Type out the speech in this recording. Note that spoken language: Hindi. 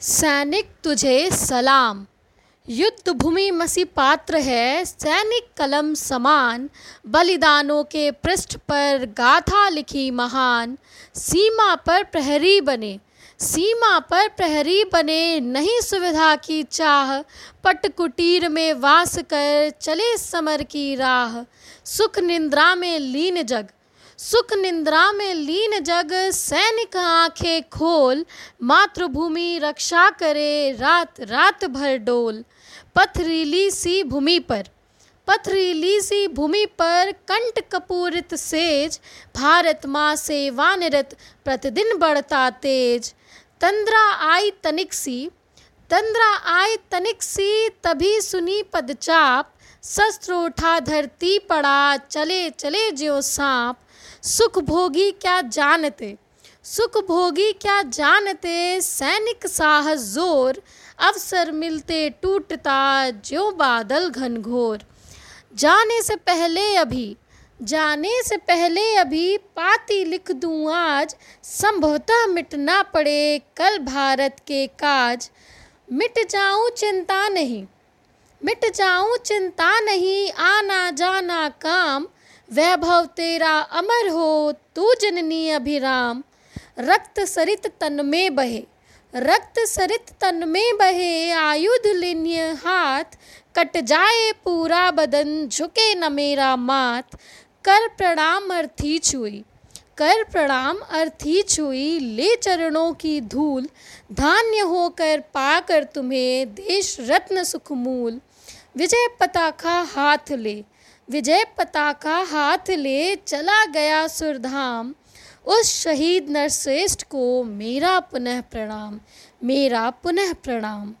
सैनिक तुझे सलाम। युद्ध भूमि मसी पात्र है, सैनिक कलम समान। बलिदानों के पृष्ठ पर गाथा लिखी महान। सीमा पर प्रहरी बने, सीमा पर प्रहरी बने, नहीं सुविधा की चाह। पट कुटीर में वास कर चले समर की राह। सुख निंद्रा में लीन जग सुख निंद्रा में लीन जग, सैनिक आँखें खोल। मातृभूमि रक्षा करे, रात रात भर डोल। पथरीली सी भूमि पर, पथरीली सी भूमि पर कंठ कपूरित सेज। भारत माँ सेवानिरत, प्रतिदिन बढ़ता तेज। तंद्रा आई तनिक सी, तंद्रा आई तनिक सी, तभी सुनी पदचाप। शस्त्र उठा धरती पड़ा, चले चले ज्यो सांप। सुख भोगी क्या जानते? सुख भोगी क्या जानते? सैनिक साहस ज़ोर, अवसर मिलते टूटता जो बादल घनघोर। जाने से पहले अभी, जाने से पहले अभी पाती लिख दूँ आज, संभवतः मिटना पड़े कल भारत के काज। मिट जाऊँ चिंता नहीं, मिट जाऊँ चिंता नहीं, आना जाना काम वैभव तेरा अमर हो, तू जननी अभिराम। रक्त सरित तन में बहे, रक्त सरित तन में बहे, आयुध लिन्य हाथ। कट जाए पूरा बदन, झुके न मेरा मात कर प्रणाम अर्थी छुई, कर प्रणाम अर्थी छुई। ले चरणों की धूल, धान्य होकर पाकर तुम्हें, देश रत्न सुखमूल। विजय पताखा हाथ ले विजय पताका हाथ ले चला गया सुरधाम। उस शहीद नरश्रेष्ठ को मेरा पुनः प्रणाम, मेरा पुनः प्रणाम।